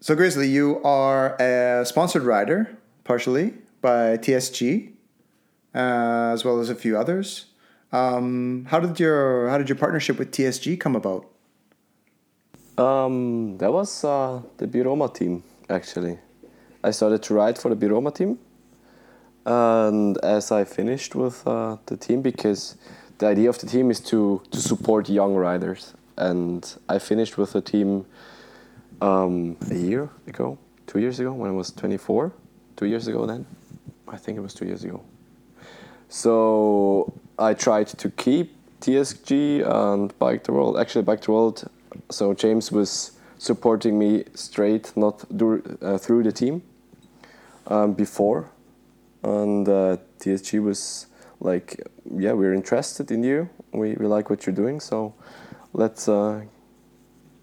So Grizzly, you are a sponsored rider, partially by TSG, uh, as well as a few others. Um, how did your how did your partnership with TSG come about? Um, that was uh, the Biroma team actually. I started to ride for the Biroma team, and as I finished with uh, the team, because the idea of the team is to to support young riders, and I finished with the team um, a year ago, two years ago when I was 24, two years ago then, I think it was two years ago. So I tried to keep TSG and Bike the World. Actually, Bike the World. So James was supporting me straight, not dur- uh, through the team um, before, and uh, TSG was like, "Yeah, we're interested in you. We, we like what you're doing. So let's uh,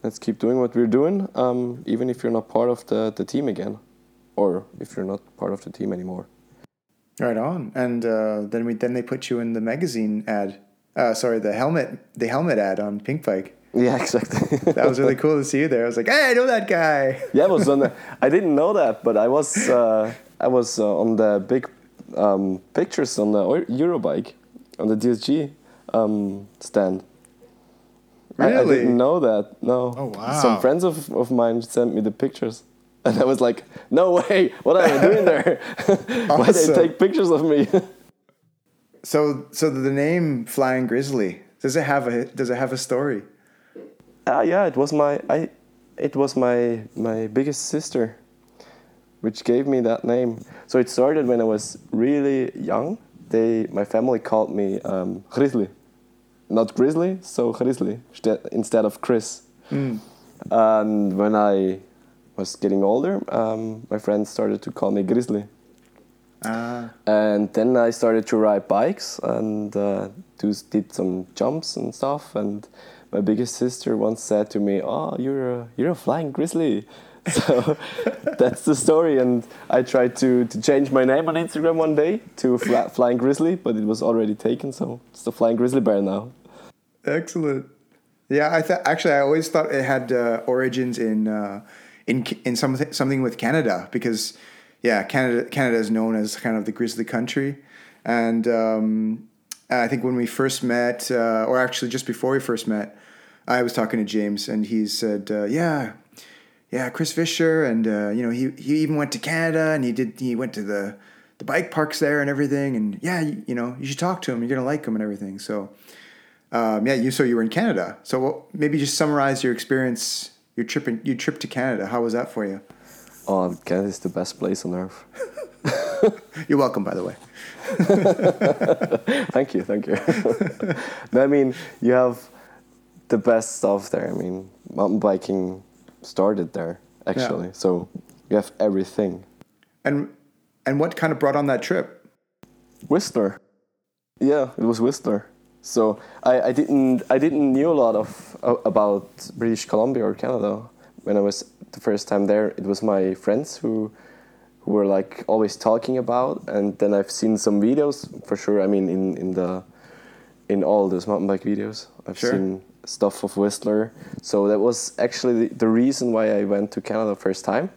let's keep doing what we're doing, um, even if you're not part of the, the team again, or if you're not part of the team anymore." Right on. And uh, then we then they put you in the magazine ad. Uh, sorry, the helmet the helmet ad on Pinkbike. Yeah, exactly. That was really cool to see you there. I was like, hey, I know that guy. yeah, I was on. The, I didn't know that, but I was. Uh, I was uh, on the big um, pictures on the Eurobike, on the TSG um, stand. I, I didn't know that. No. Oh, wow. Some friends of, of mine sent me the pictures, and I was like, "No way! What am I doing there? Why Awesome. they take pictures of me?" So so the name Flying Grizzly does it have a does it have a story? Ah, yeah, it was my I, it was my my biggest sister, which gave me that name. So it started when I was really young. They my family called me um, Grizzly, not Grizzly, so Grizzly instead- instead of Chris. And when I was getting older, um, my friends started to call me Grizzly. Ah, And then I started to ride bikes and uh, do, did some jumps and stuff. And my biggest sister once said to me, "Oh, you're a you're a flying grizzly." So that's the story. And I tried to, to change my name on Instagram one day to Flying Grizzly, but it was already taken. So it's the Flying Grizzly Bear now. excellent. Yeah, I thought actually I always thought it had uh, origins in uh, in in something something with Canada because yeah, Canada Canada is known as kind of the grizzly country, and um, I think when we first met, uh, or actually just before we first met, I was talking to James and he said, uh, yeah. Yeah, Chris Visscher, and uh, you know he he even went to Canada, and he did he went to the the bike parks there and everything, and yeah, you, you know you should talk to him, you're gonna like him and everything. So um, yeah, you so you were in Canada. So what, maybe just summarize your experience, your trip in, your trip to Canada. How was that for you? Oh, Canada is the best place on earth. You're welcome, by the way. thank you, thank you. I mean, you have the best stuff there. I mean, mountain biking started there actually, so you have everything. And and what kind of brought on that trip? Whistler, yeah, it was Whistler. So I, I didn't I didn't knew a lot of uh, about British Columbia or Canada when I was the first time there. It was my friends who who were like always talking about, and then I've seen some videos for sure. I mean, in in the in all those mountain bike videos, I've Sure. seen stuff of Whistler. So that was actually the, the reason why I went to Canada first time.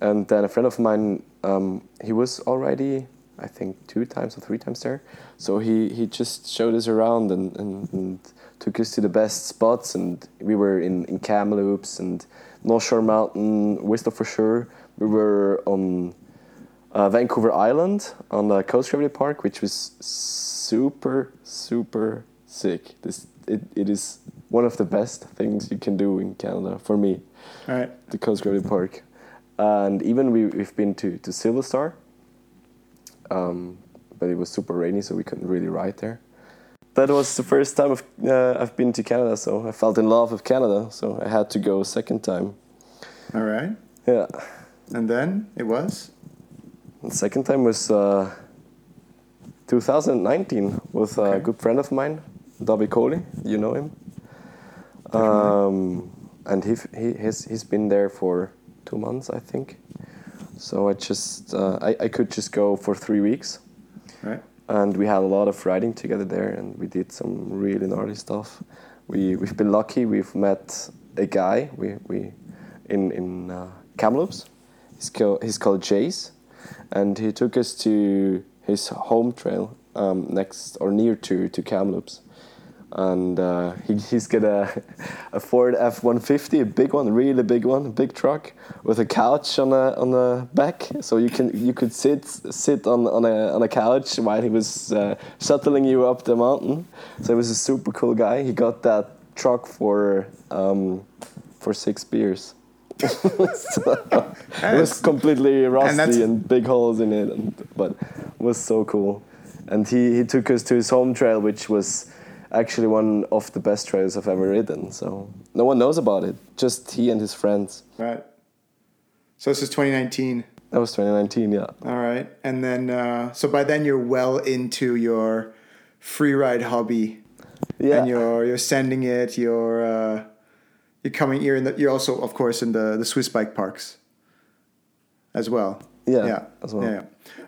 And then a friend of mine, um, he was already, I think, two times or three times there. So he, he just showed us around and, and, and took us to the best spots. And we were in, in Kamloops and North Shore Mountain, Whistler for sure. We were on uh, Vancouver Island on the Coast Gravity Park, which was super, super sick. This it, it is one of the best things you can do in Canada for me, All right. the Coast Gravity Park. And even we, we've been to, to Silver Star, um, but it was super rainy, so we couldn't really ride there. That was the first time I've, uh, I've been to Canada, so I felt in love with Canada, so I had to go a second time. All right. Yeah. And then it was. The second time was uh, 2019 with a good friend of mine, Dobby Coley. You know him. Um, and he, he he's, he's been there for two months, I think. So I just uh, I, I could just go for three weeks, Right. and we had a lot of riding together there, and we did some really gnarly stuff. We we've been lucky. We've met a guy we we in in uh, Kamloops. He's called he's called Jace, and he took us to his home trail um, next or near to to Kamloops, and uh, he, he's got a, a Ford F one fifty, a big one, really big one, a big truck with a couch on the on the back, so you can you could sit sit on on a on a couch while he was uh, shuttling you up the mountain. So he was a super cool guy. He got that truck for um, for six beers. so, it was completely rusty and, and, big holes in it, and, but it was so cool. And he, he took us to his home trail, which was actually one of the best trails I've ever ridden. So no one knows about it, just he and his friends. Right. So this is 2019. That was 2019, yeah. All right, and then uh, so by then you're well into your free ride hobby. Yeah. And you're you're sending it. You're uh, you're coming. You're in. You're also, of course, in the the Swiss bike parks. As well. Yeah. Yeah. As well. Yeah.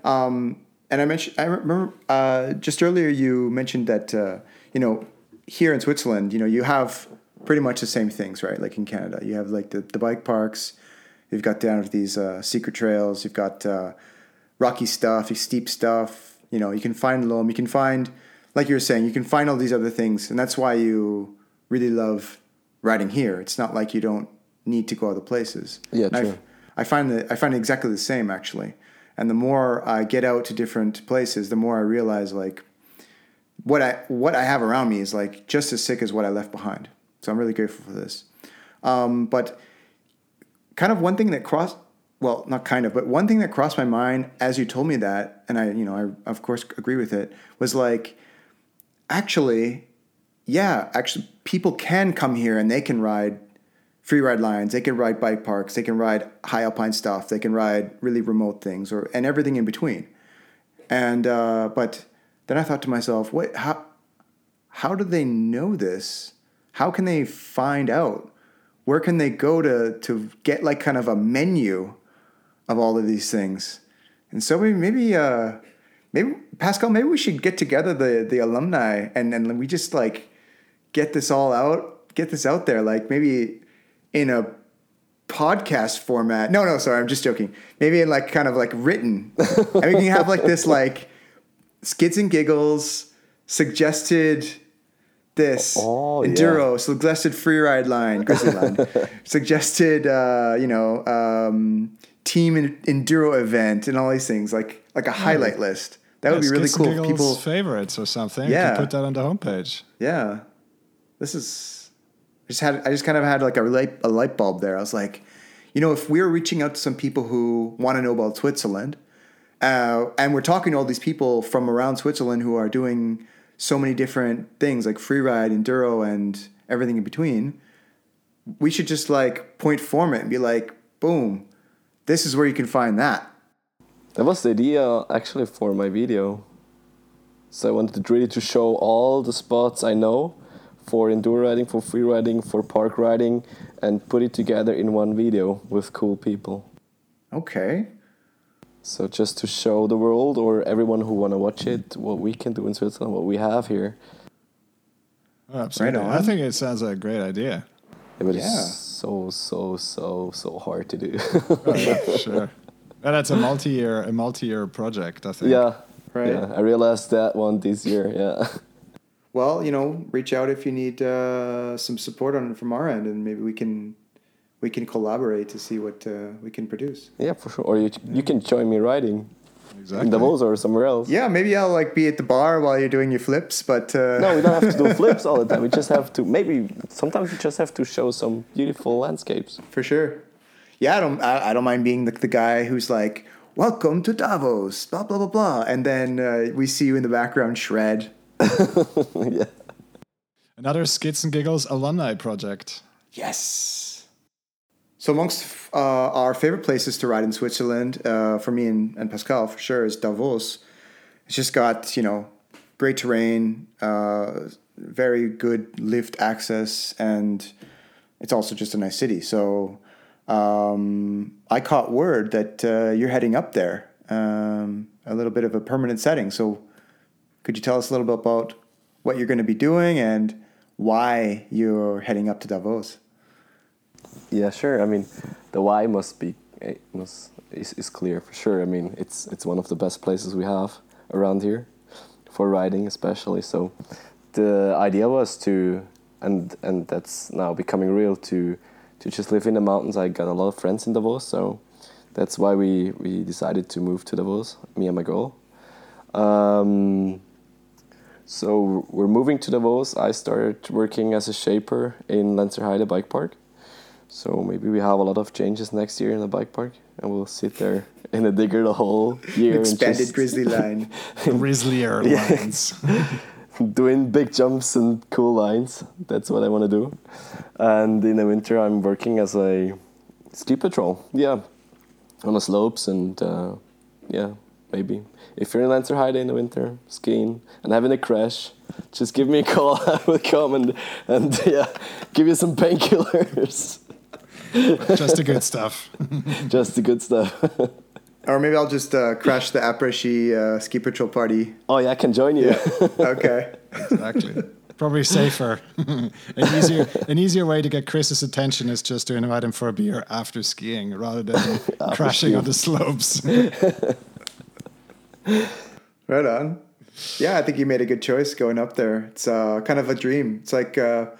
Um, and I mentioned. I remember uh, just earlier you mentioned that uh, you know here in Switzerland, you know, you have pretty much the same things, right? Like in Canada, you have like the, the bike parks. You've got down to these uh, secret trails. You've got uh, rocky stuff, steep stuff. You know, you can find loam. You can find, like you were saying, you can find all these other things, and that's why you really love riding here. It's not like you don't need to go other places. Yeah, true. I find that I find it exactly the same actually. And the more I get out to different places, the more I realize like what I what I have around me is like just as sick as what I left behind. So I'm really grateful for this. Um, but kind of one thing that crossed well, not kind of, but one thing that crossed my mind as you told me that, and I, you know, I of course agree with it, was like, actually, yeah, actually, people can come here and they can ride free ride lines, they can ride bike parks, they can ride high alpine stuff, they can ride really remote things, or and everything in between. And uh, but then I thought to myself, what? How how do they know this? How can they find out? Where can they go to to get like kind of a menu of all of these things? And so maybe maybe uh, maybe Pascal, maybe we should get together the the alumni and and we just like get this all out, get this out there, like maybe in a podcast format. No, no, sorry, I'm just joking. Maybe in like kind of like written. and we can have like this like skids and giggles, suggested this oh, enduro, yeah. suggested free ride line, grizzly line, suggested uh, you know um, team enduro event and all these things like like a highlight list. That yeah, would be really cool. People favorites or something. Yeah, put that on the homepage. Yeah, this is I just had I just kind of had like a light a light bulb there. I was like, you know, if we're reaching out to some people who want to know about Switzerland, uh, and we're talking to all these people from around Switzerland who are doing so many different things like freeride, enduro, and everything in between, we should just like point form it and be like, boom, this is where you can find that. That was the idea actually for my video. So I wanted really to show all the spots I know for enduro riding, for free riding, for park riding, and put it together in one video with cool people. Okay. So just to show the world or everyone who want to watch it what we can do in Switzerland, what we have here. Oh, absolutely. Right I think it sounds like a great idea. Yeah, but yeah. it's so so so so hard to do. oh, yeah, sure. And that's a multi-year a multi-year project, I think. Yeah. Right. Yeah, I realized that one this year. Yeah. Well, you know, reach out if you need uh, some support on from our end, and maybe we can we can collaborate to see what uh, we can produce. Yeah, for sure. Or you you can join me riding. Exactly. In Davos or somewhere else. Yeah, maybe I'll like be at the bar while you're doing your flips, but uh... no, we don't have to do flips all the time. We just have to maybe sometimes we just have to show some beautiful landscapes. For sure. Yeah, I don't I, I don't mind being the, the guy who's like, "Welcome to Davos," blah blah blah blah, and then uh, we see you in the background shred. yeah. Another Skids and Giggles alumni project. Yes. So amongst uh, our favorite places to ride in Switzerland, uh, for me and, and, Pascal for sure, is Davos. It's just got you know great terrain, uh, very good lift access, and it's also just a nice city. So um, I caught word that uh, you're heading up there, um, a little bit of a permanent setting. So could you tell us a little bit about what you're going to be doing and why you're heading up to Davos? Yeah, sure. I mean, the why must be eh, must is, is clear for sure. I mean, it's it's one of the best places we have around here. for riding, especially. So the idea was to, and and that's now becoming real to to just live in the mountains. I got a lot of friends in Davos, so that's why we we decided to move to Davos, me and my girl. Um, so we're moving to Davos. I started working as a shaper in Lenzerheide Bike Park. So maybe we have a lot of changes next year in the bike park, and we'll sit there in a digger the whole year. Expanded and just grizzly line. Grizzlier lines. doing big jumps and cool lines. That's what I want to do. And in the winter, I'm working as a ski patrol. Yeah, on the slopes and uh, yeah, maybe if you're in Lancer Lenzerheide in the winter skiing and having a crash, just give me a call. I will come and and yeah, give you some painkillers. Just the good stuff. just the good stuff. Or maybe I'll just uh, crash the après-ski uh, ski patrol party. oh yeah, I can join you. Okay. Exactly. Probably safer. an easier an easier way to get Chris's attention is just to invite him for a beer after skiing rather than crashing on the slopes. Right on. Yeah, I think you made a good choice going up there. It's uh, kind of a dream. It's like uh,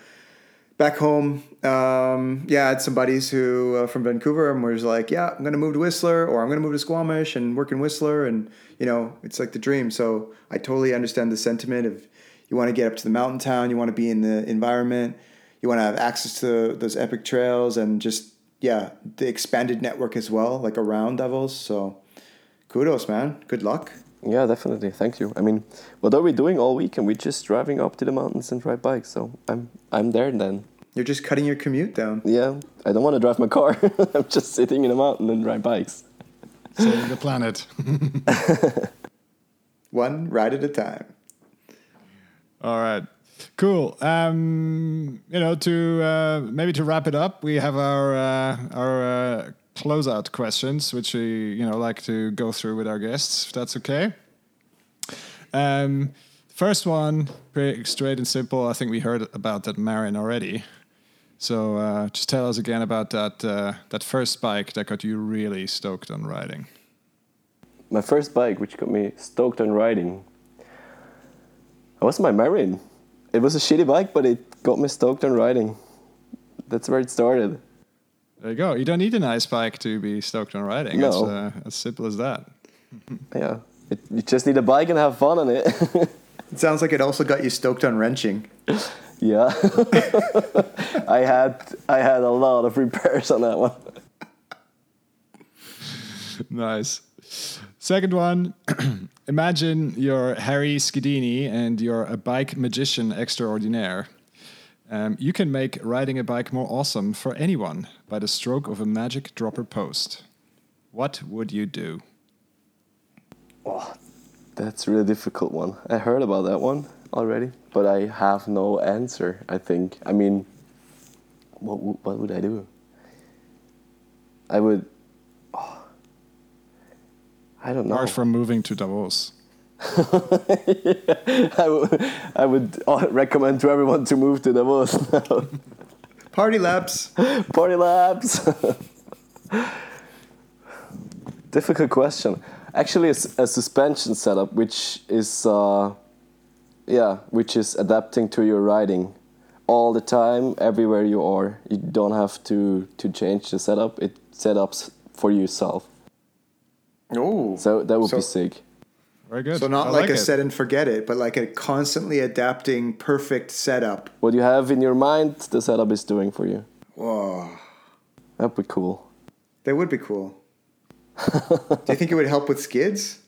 back home. Um, yeah, I had some buddies who uh, from Vancouver and was like, "Yeah, I'm gonna move to Whistler, or I'm gonna move to Squamish and work in Whistler," and you know, it's like the dream. So I totally understand the sentiment of you want to get up to the mountain town, you want to be in the environment, you want to have access to those epic trails, and just yeah, the expanded network as well, like around Davos. So kudos, man. Good luck. Yeah, definitely. Thank you. I mean, what are we doing all week? And we're just driving up to the mountains and ride bikes. So I'm I'm there then. You're just cutting your commute down. Yeah, I don't want to drive my car. I'm just sitting in a mountain and ride bikes. Saving the planet. One ride at a time. All right. Cool. Um, you know, to uh, maybe to wrap it up, we have our uh, our uh, closeout questions, which we you know like to go through with our guests. If that's okay. Um, first one, pretty straight and simple. I think we heard about that Marin already. So uh, just tell us again about that uh, that first bike that got you really stoked on riding. My first bike, which got me stoked on riding, it was my Marin. It was a shitty bike, but it got me stoked on riding. That's where it started. There you go. You don't need a nice bike to be stoked on riding. No. It's uh, as simple as that. Yeah, it, you just need a bike and have fun on it. It sounds like it also got you stoked on wrenching. yeah, I had I had a lot of repairs on that one. Nice. Second one. Imagine you're Harry Skidini and you're a bike magician extraordinaire. Um, you can make riding a bike more awesome for anyone by the stroke of a magic dropper post. What would you do? Oh, that's a really difficult one. I heard about that one already, but I have no answer. I think. I mean, what what would I do? I would. oh, I don't know. Apart from moving to Davos. I would I would uh, recommend to everyone to move to Davos. Party laps. Party labs. Difficult question. Actually, it's a suspension setup, which is uh, yeah, which is adapting to your riding all the time, everywhere you are. You don't have to to change the setup. It setups for yourself. Oh. So that would So- be sick. Very good. So not I like, a it. set and forget it, but like a constantly adapting perfect setup. What you have in your mind, the setup is doing for you. Whoa. That'd be cool. That would be cool. Do you think it would help with skids?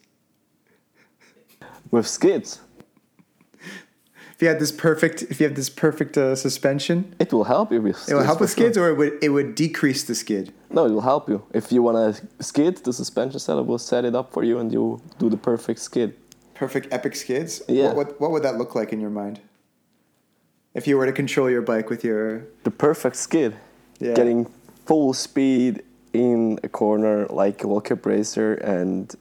With skids, If you had this perfect, if you have this perfect uh, suspension, it will help you with. it will help for with sure. skids, or it would it would decrease the skid. No, it will help you. If you want to skid, the suspension setup will set it up for you and you do the perfect skid. Perfect epic skids. Yeah. What, what what would that look like in your mind? If you were to control your bike with your The perfect skid. Yeah. Getting full speed in a corner like a World Cup racer and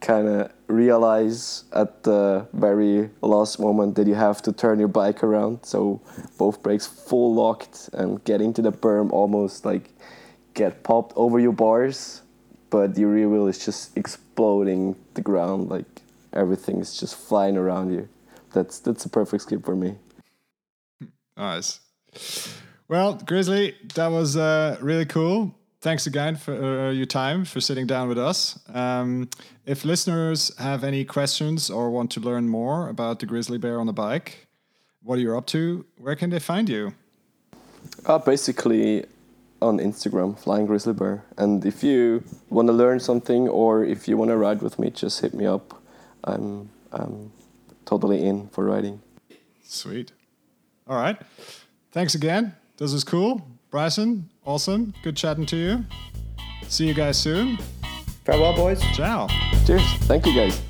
kind of realize at the very last moment that you have to turn your bike around so both brakes full locked and get into the berm almost like get popped over your bars but your rear wheel is just exploding the ground like everything is just flying around you. That's that's a perfect skip for me. Nice. Well, Grizzly, that was uh, really cool. Thanks again for uh, your time for sitting down with us. Um, if listeners have any questions or want to learn more about the grizzly bear on the bike, what are you up to? Where can they find you? Uh, basically, on Instagram, Flying Grizzly Bear. And if you want to learn something or if you want to ride with me, just hit me up. I'm, I'm totally in for riding. Sweet. All right. Thanks again. This was cool. Bryson, awesome. Good chatting to you. See you guys soon. Farewell, boys. Ciao. Cheers. Thank you guys.